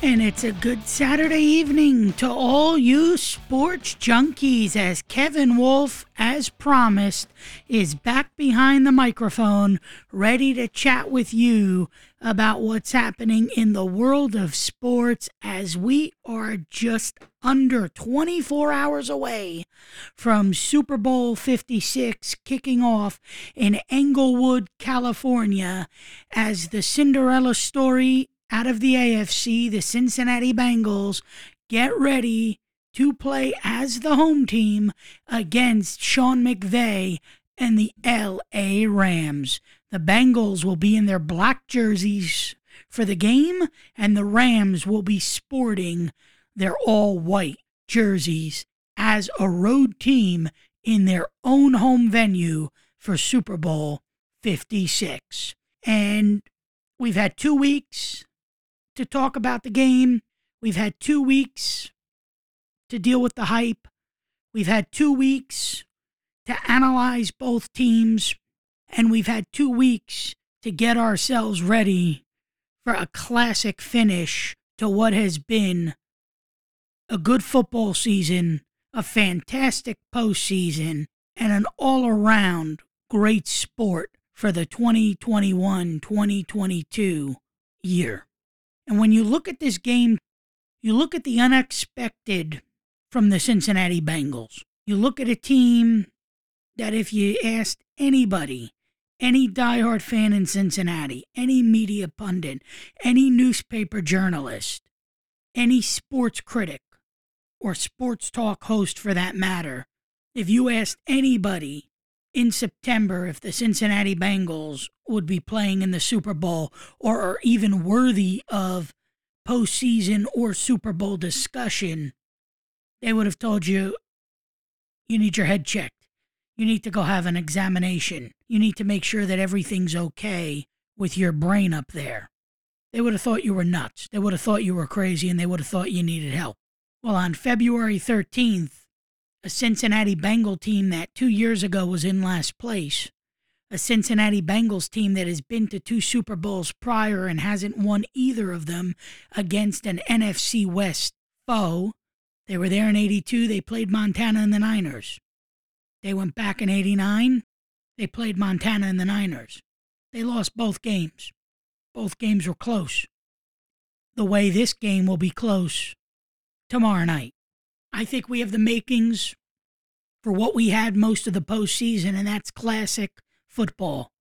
And it's a good Saturday evening to all you sports junkies as Kevin Wolfe, as promised, is back behind the microphone, ready to chat with you about what's happening in the world of sports as we are just under 24 hours away from Super Bowl 56 kicking off in Inglewood, California, as the Cinderella story out of the AFC, the Cincinnati Bengals get ready to play as the home team against Sean McVay and the LA Rams. The Bengals will be in their black jerseys for the game, and the Rams will be sporting their all white jerseys as a road team in their own home venue for Super Bowl 56. And we've had two weeks to talk about the game. We've had two weeks to deal with the hype. We've had two weeks to analyze both teams. And we've had two weeks to get ourselves ready for a classic finish to what has been a good football season, a fantastic postseason, and an all around great sport for the 2021 2022 year. And when you look at this game, you look at the unexpected from the Cincinnati Bengals. You look at a team that, if you asked anybody, any diehard fan in Cincinnati, any media pundit, any newspaper journalist, any sports critic, or sports talk host for that matter, if you asked anybody in September if the Cincinnati Bengals would be playing in the Super Bowl or are even worthy of postseason or Super Bowl discussion, they would have told you you need your head checked. You need to go have an examination. You need to make sure that everything's okay with your brain up there. They would have thought you were nuts. They would have thought you were crazy and they would have thought you needed help. Well, on February 13th, a Cincinnati Bengal team that two years ago was in last place, a Cincinnati Bengals team that has been to two Super Bowls prior and hasn't won either of them against an NFC West foe. They were there in 82. They played Montana and the Niners. They went back in 89. They played Montana and the Niners. They lost both games. Both games were close. The way this game will be close tomorrow night. I think we have the makings for what we had most of the postseason, and that's classic football.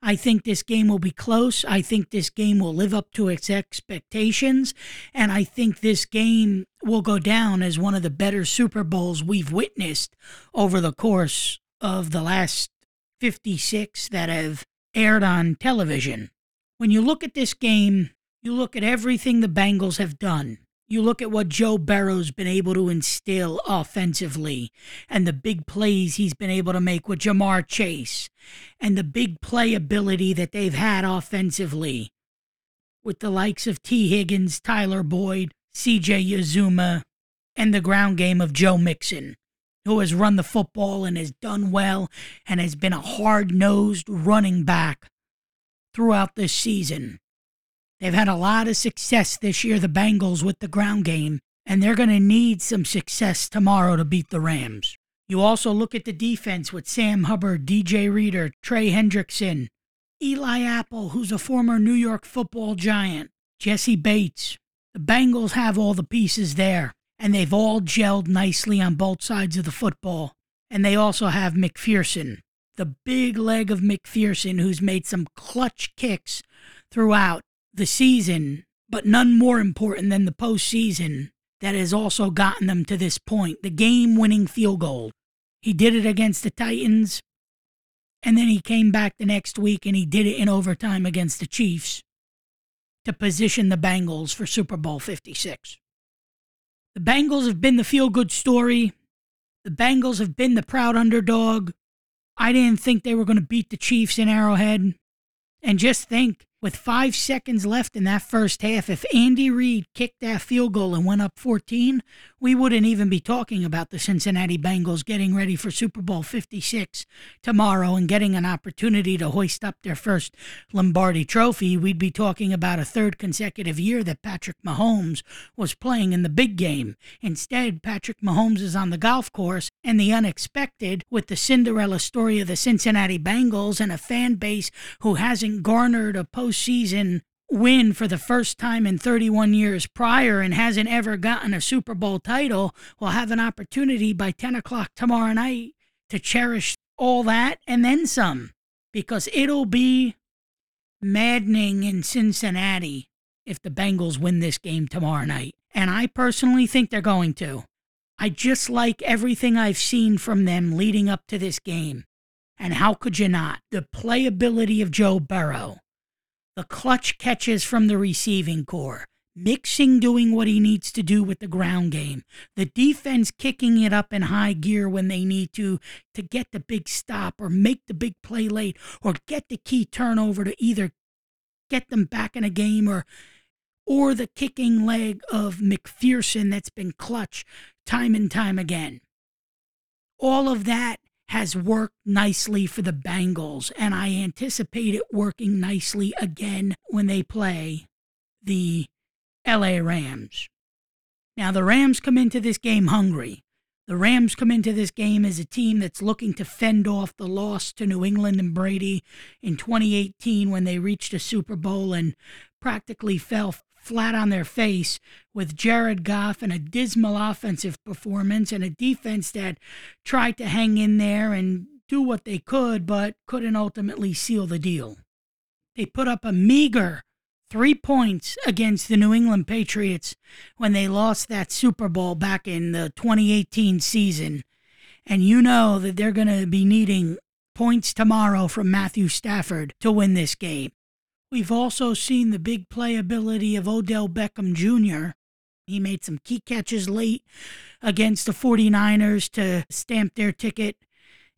I think this game will be close. I think this game will live up to its expectations. And I think this game will go down as one of the better Super Bowls we've witnessed over the course of the last 56 that have aired on television. When you look at this game, you look at everything the Bengals have done. You look at what Joe Burrow's been able to instill offensively and the big plays he's been able to make with Ja'Marr Chase and the big playability that they've had offensively with the likes of Tee Higgins, Tyler Boyd, CJ Uzomah, and the ground game of Joe Mixon, who has run the football and has done well and has been a hard nosed running back throughout this season. They've had a lot of success this year, the Bengals, with the ground game, and they're going to need some success tomorrow to beat the Rams. You also look at the defense with Sam Hubbard, DJ Reader, Trey Hendrickson, Eli Apple, who's a former New York football giant, Jessie Bates. The Bengals have all the pieces there, and they've all gelled nicely on both sides of the football. And they also have McPherson, the big leg of McPherson, who's made some clutch kicks throughout the season, but none more important than the postseason that has also gotten them to this point the game winning field goal. He did it against the Titans, and then he came back the next week and he did it in overtime against the Chiefs to position the Bengals for Super Bowl 56. The Bengals have been the feel good story. The Bengals have been the proud underdog. I didn't think they were going to beat the Chiefs in Arrowhead. And just think with five seconds left in that first half, if Andy Reid kicked that field goal and went up 14, we wouldn't even be talking about the Cincinnati Bengals getting ready for Super Bowl 56 tomorrow and getting an opportunity to hoist up their first Lombardi trophy. We'd be talking about a third consecutive year that Patrick Mahomes was playing in the big game. Instead, Patrick Mahomes is on the golf course, and the unexpected with the Cinderella story of the Cincinnati Bengals and a fan base who hasn't garnered a post postseason win for the first time in 31 years prior and hasn't ever gotten a Super Bowl title will have an opportunity by 10 o'clock tomorrow night to cherish all that and then some because it'll be maddening in Cincinnati if the Bengals win this game tomorrow night. And I personally think they're going to. I just like everything I've seen from them leading up to this game. And how could you not? The playability of Joe Burrow, the clutch catches from the receiving corps, Mixon doing what he needs to do with the ground game, the defense kicking it up in high gear when they need to to get the big stop or make the big play late or get the key turnover to either get them back in a game or or the kicking leg of McPherson that's been clutch time and time again. All of that has worked nicely for the Bengals, and I anticipate it working nicely again when they play the LA Rams. Now, the Rams come into this game hungry. The Rams come into this game as a team that's looking to fend off the loss to New England and Brady in 2018 when they reached a Super Bowl and practically fell flat on their face with Jared Goff and a dismal offensive performance and a defense that tried to hang in there and do what they could, but couldn't ultimately seal the deal. They put up a meager three points against the New England Patriots when they lost that Super Bowl back in the 2018 season. And you know that they're going to be needing points tomorrow from Matthew Stafford to win this game. We've also seen the big playability of Odell Beckham Jr. He made some key catches late against the 49ers to stamp their ticket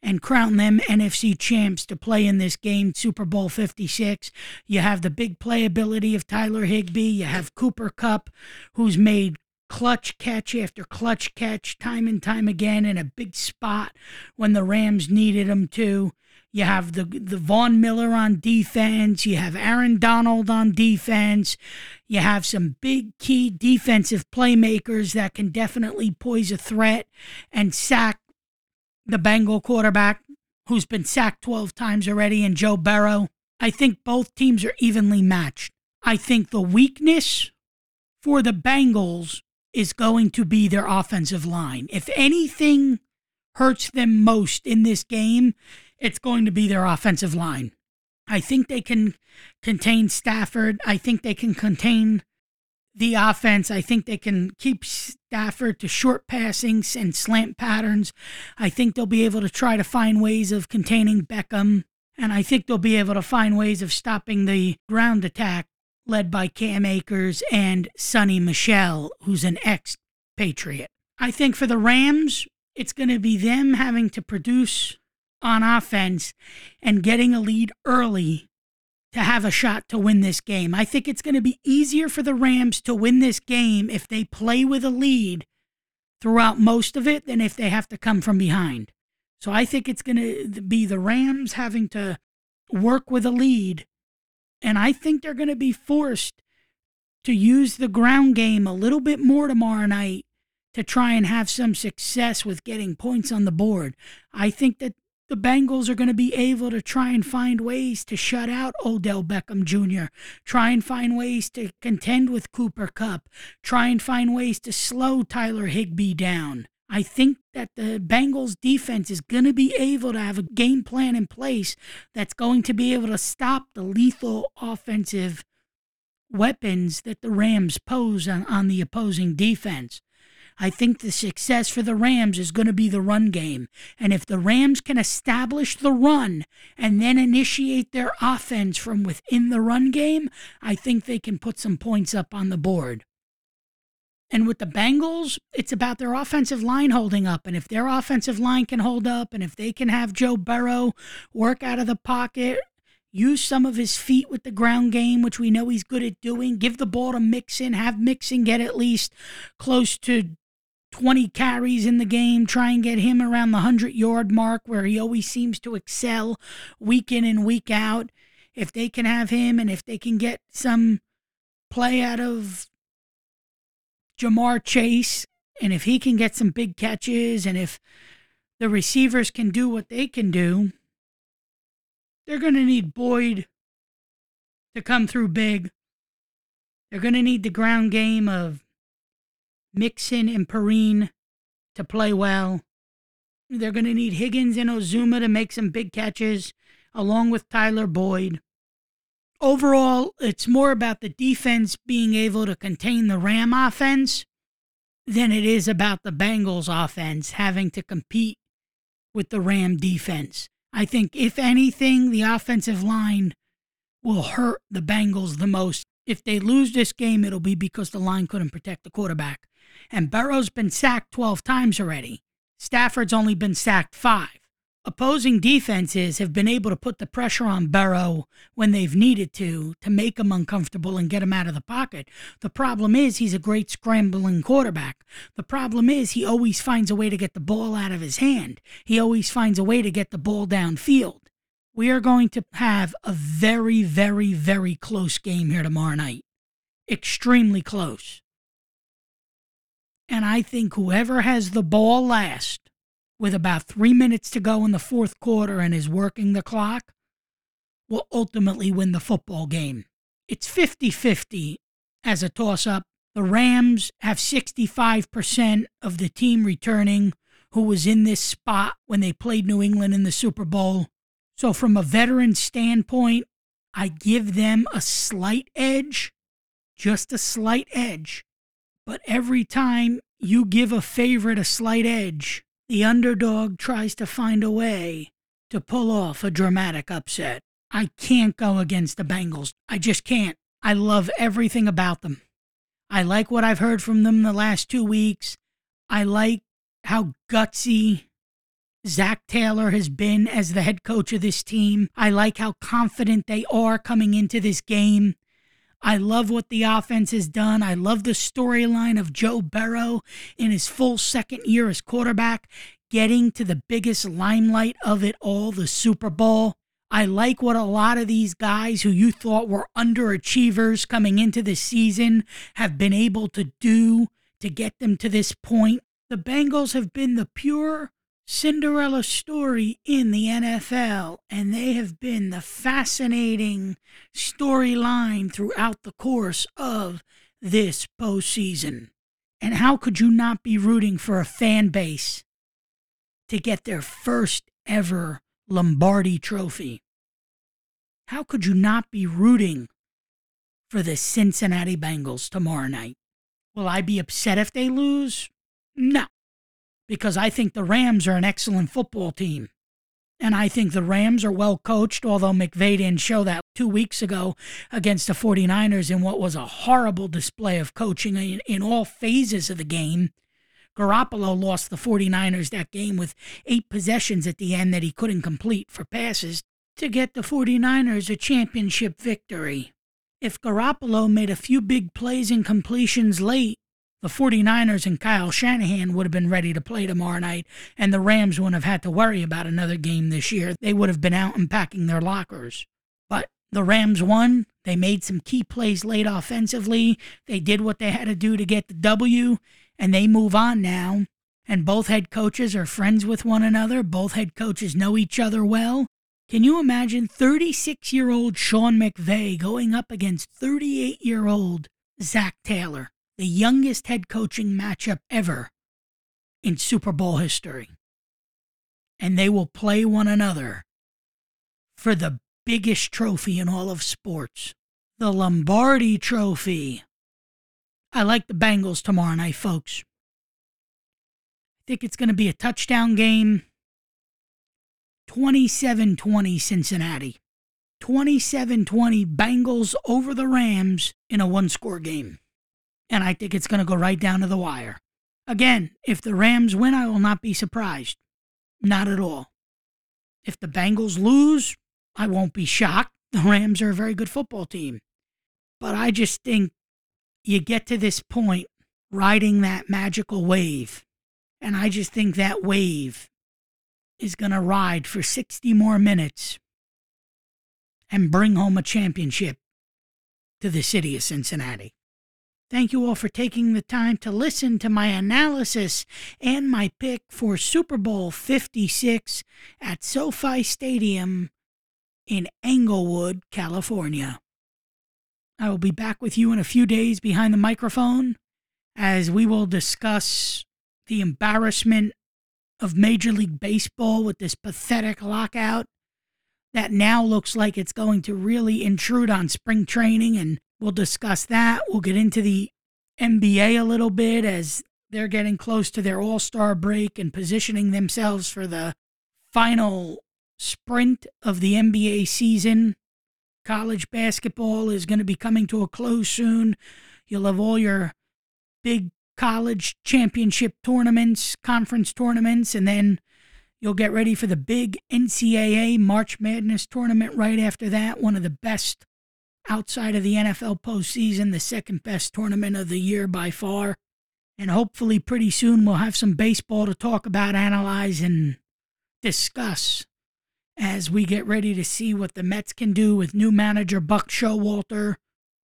and crown them NFC champs to play in this game, Super Bowl 56. You have the big playability of Tyler Higbee. You have Cooper Kupp, who's made clutch catch after clutch catch time and time again in a big spot when the Rams needed him to. You have the the Von Miller on defense. You have Aaron Donald on defense. You have some big key defensive playmakers that can definitely pose a threat and sack the Bengal quarterback, who's been sacked 12 times already, and Joe Burrow. I think both teams are evenly matched. I think the weakness for the Bengals is going to be their offensive line. If anything hurts them most in this game, it's going to be their offensive line. I think they can contain Stafford. I think they can contain the offense. I think they can keep Stafford to short passings and slant patterns. I think they'll be able to try to find ways of containing Beckham. And I think they'll be able to find ways of stopping the ground attack led by Cam Akers and Sony Michel, who's an ex Patriot. I think for the Rams, it's going to be them having to produce on offense and getting a lead early to have a shot to win this game. I think it's going to be easier for the Rams to win this game if they play with a lead throughout most of it than if they have to come from behind. So I think it's going to be the Rams having to work with a lead. And I think they're going to be forced to use the ground game a little bit more tomorrow night to try and have some success with getting points on the board. I think that the Bengals are going to be able to try and find ways to shut out Odell Beckham Jr., try and find ways to contend with Cooper Kupp, try and find ways to slow Tyler Higbee down. I think that the Bengals defense is going to be able to have a game plan in place that's going to be able to stop the lethal offensive weapons that the Rams pose on, on the opposing defense. I think the success for the Rams is going to be the run game. And if the Rams can establish the run and then initiate their offense from within the run game, I think they can put some points up on the board. And with the Bengals, it's about their offensive line holding up. And if their offensive line can hold up, and if they can have Joe Burrow work out of the pocket, use some of his feet with the ground game, which we know he's good at doing. Give the ball to Mixon, have Mixon get at least close to 20 carries in the game, try and get him around the 100 yard mark where he always seems to excel week in and week out. If they can have him and if they can get some play out of Ja'Marr Chase, and if he can get some big catches, and if the receivers can do what they can do, they're going to need Boyd to come through big. They're going to need the ground game of Mixon and Perine to play well. They're going to need Higgins and Uzomah to make some big catches, along with Tyler Boyd. Overall, it's more about the defense being able to contain the Ram offense than it is about the Bengals offense having to compete with the Ram defense. I think, if anything, the offensive line will hurt the Bengals the most. If they lose this game, it'll be because the line couldn't protect the quarterback. And Burrow's been sacked 12 times already. Stafford's only been sacked five. Opposing defenses have been able to put the pressure on Burrow when they've needed to to make him uncomfortable and get him out of the pocket. The problem is he's a great scrambling quarterback. The problem is he always finds a way to get the ball out of his hand. He always finds a way to get the ball downfield. We are going to have a very, very, very close game here tomorrow night. Extremely close. And I think whoever has the ball last with about three minutes to go in the fourth quarter and is working the clock will ultimately win the football game. It's 50 50 as a toss up. The Rams have 65% of the team returning who was in this spot when they played New England in the Super Bowl. So, from a veteran standpoint, I give them a slight edge, just a slight edge. But every time you give a favorite a slight edge, the underdog tries to find a way to pull off a dramatic upset. I can't go against the Bengals. I just can't. I love everything about them. I like what I've heard from them the last two weeks. I like how gutsy Zac Taylor has been as the head coach of this team. I like how confident they are coming into this game. I love what the offense has done. I love the storyline of Joe Burrow in his full second year as quarterback, getting to the biggest limelight of it all, the Super Bowl. I like what a lot of these guys who you thought were underachievers coming into the season have been able to do to get them to this point. The Bengals have been the pure Cinderella story in the NFL, and they have been the fascinating storyline throughout the course of this postseason. And how could you not be rooting for a fan base to get their first ever Lombardi trophy? How could you not be rooting for the Cincinnati Bengals tomorrow night? Will I be upset if they lose? No because I think the Rams are an excellent football team. And I think the Rams are well coached, although McVay didn't show that two weeks ago against the 49ers in what was a horrible display of coaching in, in all phases of the game. Garoppolo lost the 49ers that game with eight possessions at the end that he couldn't complete for passes to get the 49ers a championship victory. If Garoppolo made a few big plays and completions late, the 49ers and Kyle Shanahan would have been ready to play tomorrow night, and the Rams wouldn't have had to worry about another game this year. They would have been out and packing their lockers. But the Rams won. They made some key plays late offensively. They did what they had to do to get the W, and they move on now. And both head coaches are friends with one another. Both head coaches know each other well. Can you imagine 36 year old Sean McVay going up against 38 year old Zac Taylor? The youngest head coaching matchup ever in Super Bowl history. And they will play one another for the biggest trophy in all of sports the Lombardi Trophy. I like the Bengals tomorrow night, folks. I think it's going to be a touchdown game. 27 20 Cincinnati. 27 20 Bengals over the Rams in a one score game and I think it's going to go right down to the wire. Again, if the Rams win, I will not be surprised. Not at all. If the Bengals lose, I won't be shocked. the Rams are a very good football team. But I just think you get to this point riding that magical wave. And I just think that wave is going to ride for 60 more minutes and bring home a championship to the city of Cincinnati. Thank you all for taking the time to listen to my analysis and my pick for Super Bowl 56 at SoFi Stadium in Inglewood, California. I will be back with you in a few days behind the microphone as we will discuss the embarrassment of Major League Baseball with this pathetic lockout that now looks like it's going to really intrude on spring training and We'll discuss that. We'll get into the NBA a little bit as they're getting close to their all star break and positioning themselves for the final sprint of the NBA season. College basketball is going to be coming to a close soon. You'll have all your big college championship tournaments, conference tournaments, and then you'll get ready for the big NCAA March Madness tournament right after that. One of the best outside of the NFL postseason, the second best tournament of the year by far. And hopefully, pretty soon, we'll have some baseball to talk about, analyze, and discuss as we get ready to see what the Mets can do with new manager Buck Showalter,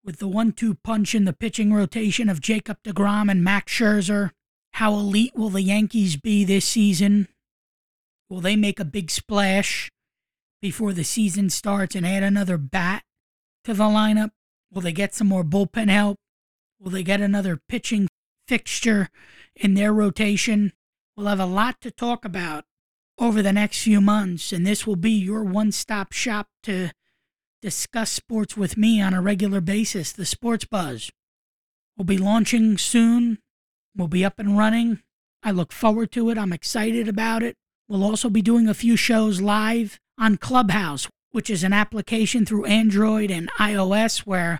with the one two punch in the pitching rotation of Jacob DeGrom and Max Scherzer. How elite will the Yankees be this season? Will they make a big splash before the season starts and add another bat to the lineup? Will they get some more bullpen help? Will they get another pitching fixture in their rotation? We'll have a lot to talk about over the next few months, and this will be your one stop shop to discuss sports with me on a regular basis. The Sports Buzz will be launching soon. We'll be up and running. I look forward to it. I'm excited about it. We'll also be doing a few shows live on Clubhouse which is an application through Android and iOS where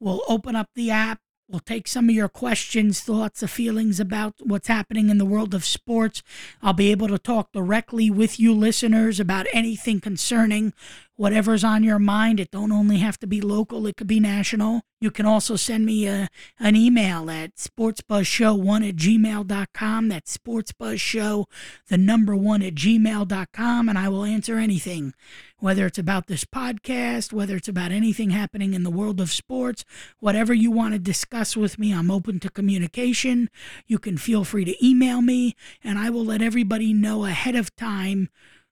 we'll open up the app. We'll take some of your questions, thoughts, or feelings about what's happening in the world of sports. I'll be able to talk directly with you listeners about anything concerning whatever's on your mind. It don't only have to be local, it could be national. You can also send me a, an email at sportsbuzzshow1 at gmail.com. That's sportsbuzzshow, the number one at gmail.com, and I will answer anything, whether it's about this podcast, whether it's about anything happening in the world of sports, whatever you want to discuss with me, I'm open to communication. You can feel free to email me, and I will let everybody know ahead of time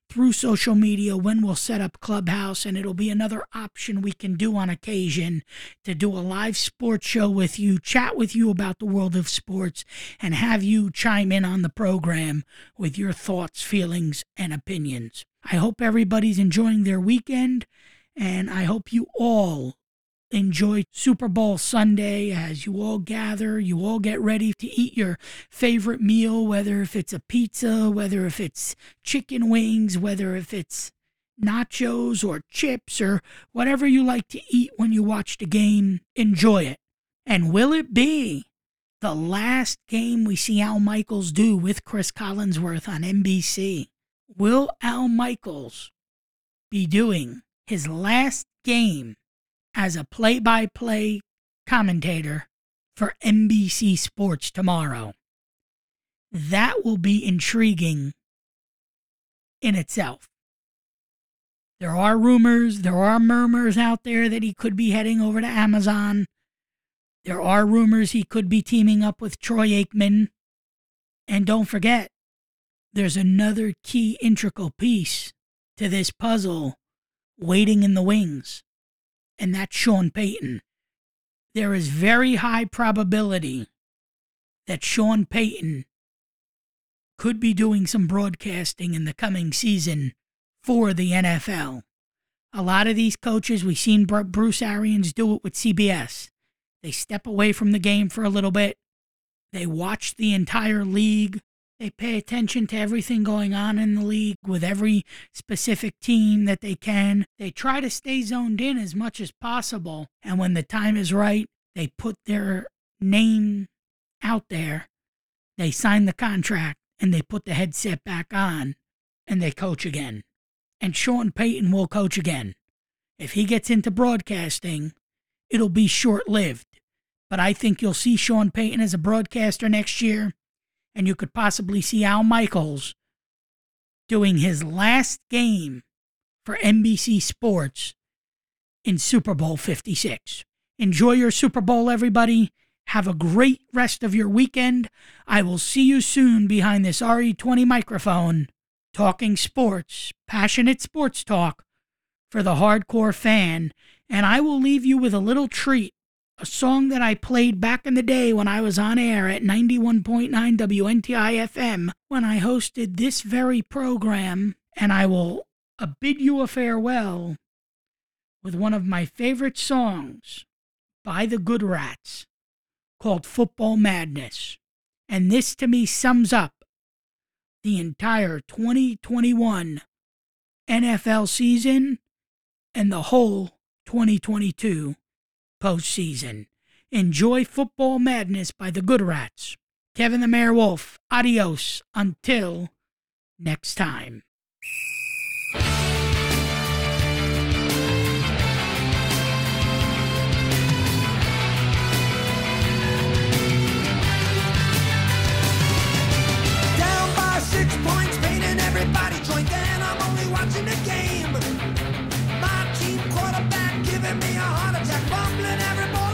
through social media when we'll set up Clubhouse, and it'll be another option we can do on occasion to do a live sports show with you, chat with you about the world of sports, and have you chime in on the program with your thoughts, feelings, and opinions. I hope everybody's enjoying their weekend, and I hope you all enjoy Super Bowl Sunday as you all gather, you all get ready to eat your favorite meal, whether if it's a pizza, whether if it's chicken wings, whether if it's nachos or chips or whatever you like to eat when you watch the game, enjoy it. And will it be the last game we see Al Michaels do with Chris Collinsworth on NBC? Will Al Michaels be doing his last game as a play by play commentator for NBC Sports tomorrow. That will be intriguing in itself. There are rumors, there are murmurs out there that he could be heading over to Amazon. There are rumors he could be teaming up with Troy Aikman. And don't forget, there's another key integral piece to this puzzle waiting in the wings and that's Sean Payton. There is very high probability that Sean Payton could be doing some broadcasting in the coming season for the NFL. A lot of these coaches, we've seen Bruce Arians do it with CBS. They step away from the game for a little bit. They watch the entire league they pay attention to everything going on in the league with every specific team that they can. They try to stay zoned in as much as possible. And when the time is right, they put their name out there. They sign the contract and they put the headset back on and they coach again. And Sean Payton will coach again. if he gets into broadcasting, it'll be short lived. But I think you'll see Sean Payton as a broadcaster next year, and you could possibly see Al Michaels doing his last game for NBC Sports in Super Bowl 56. Enjoy your Super Bowl, everybody. Have a great rest of your weekend. I will see you soon behind this RE20 microphone, talking sports, passionate sports talk for the hardcore fan. And I will leave you with a little treat a song that I played back in the day when I was on air at 91.9 WNTI FM when I hosted this very program. And I will bid you a farewell with one of my favorite songs by the Good Rats called Football Madness. And this to me sums up the entire 2021 NFL season and the whole 2022 postseason. Enjoy Football Madness by the Good Rats. Kevin the Mayor Wolfe, adios until next time. Giving me a heart attack, bumbling every ball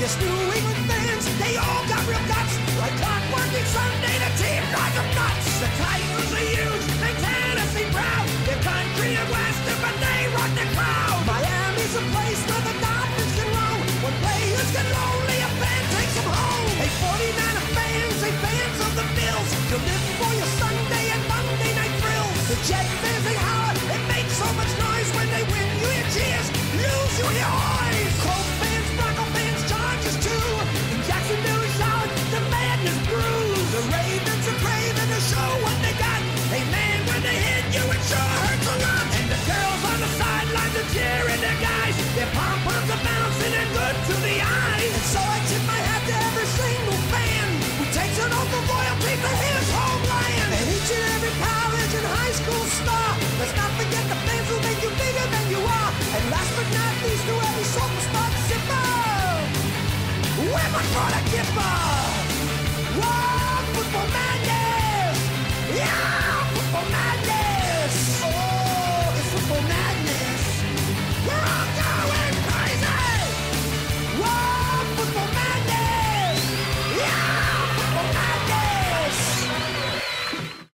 Yes, New England fans, they all got real guts. Like clockwork each Sunday, the team drives them nuts. The Titans are huge, make Tennessee proud. Their country and western, but they rock the crowd. Miami's a place where the Dolphins can roam. When players get lonely, a fan takes them home. Hey, 49er fans, hey, fans of the Bills. You live for your Sunday and Monday night thrills. The Jet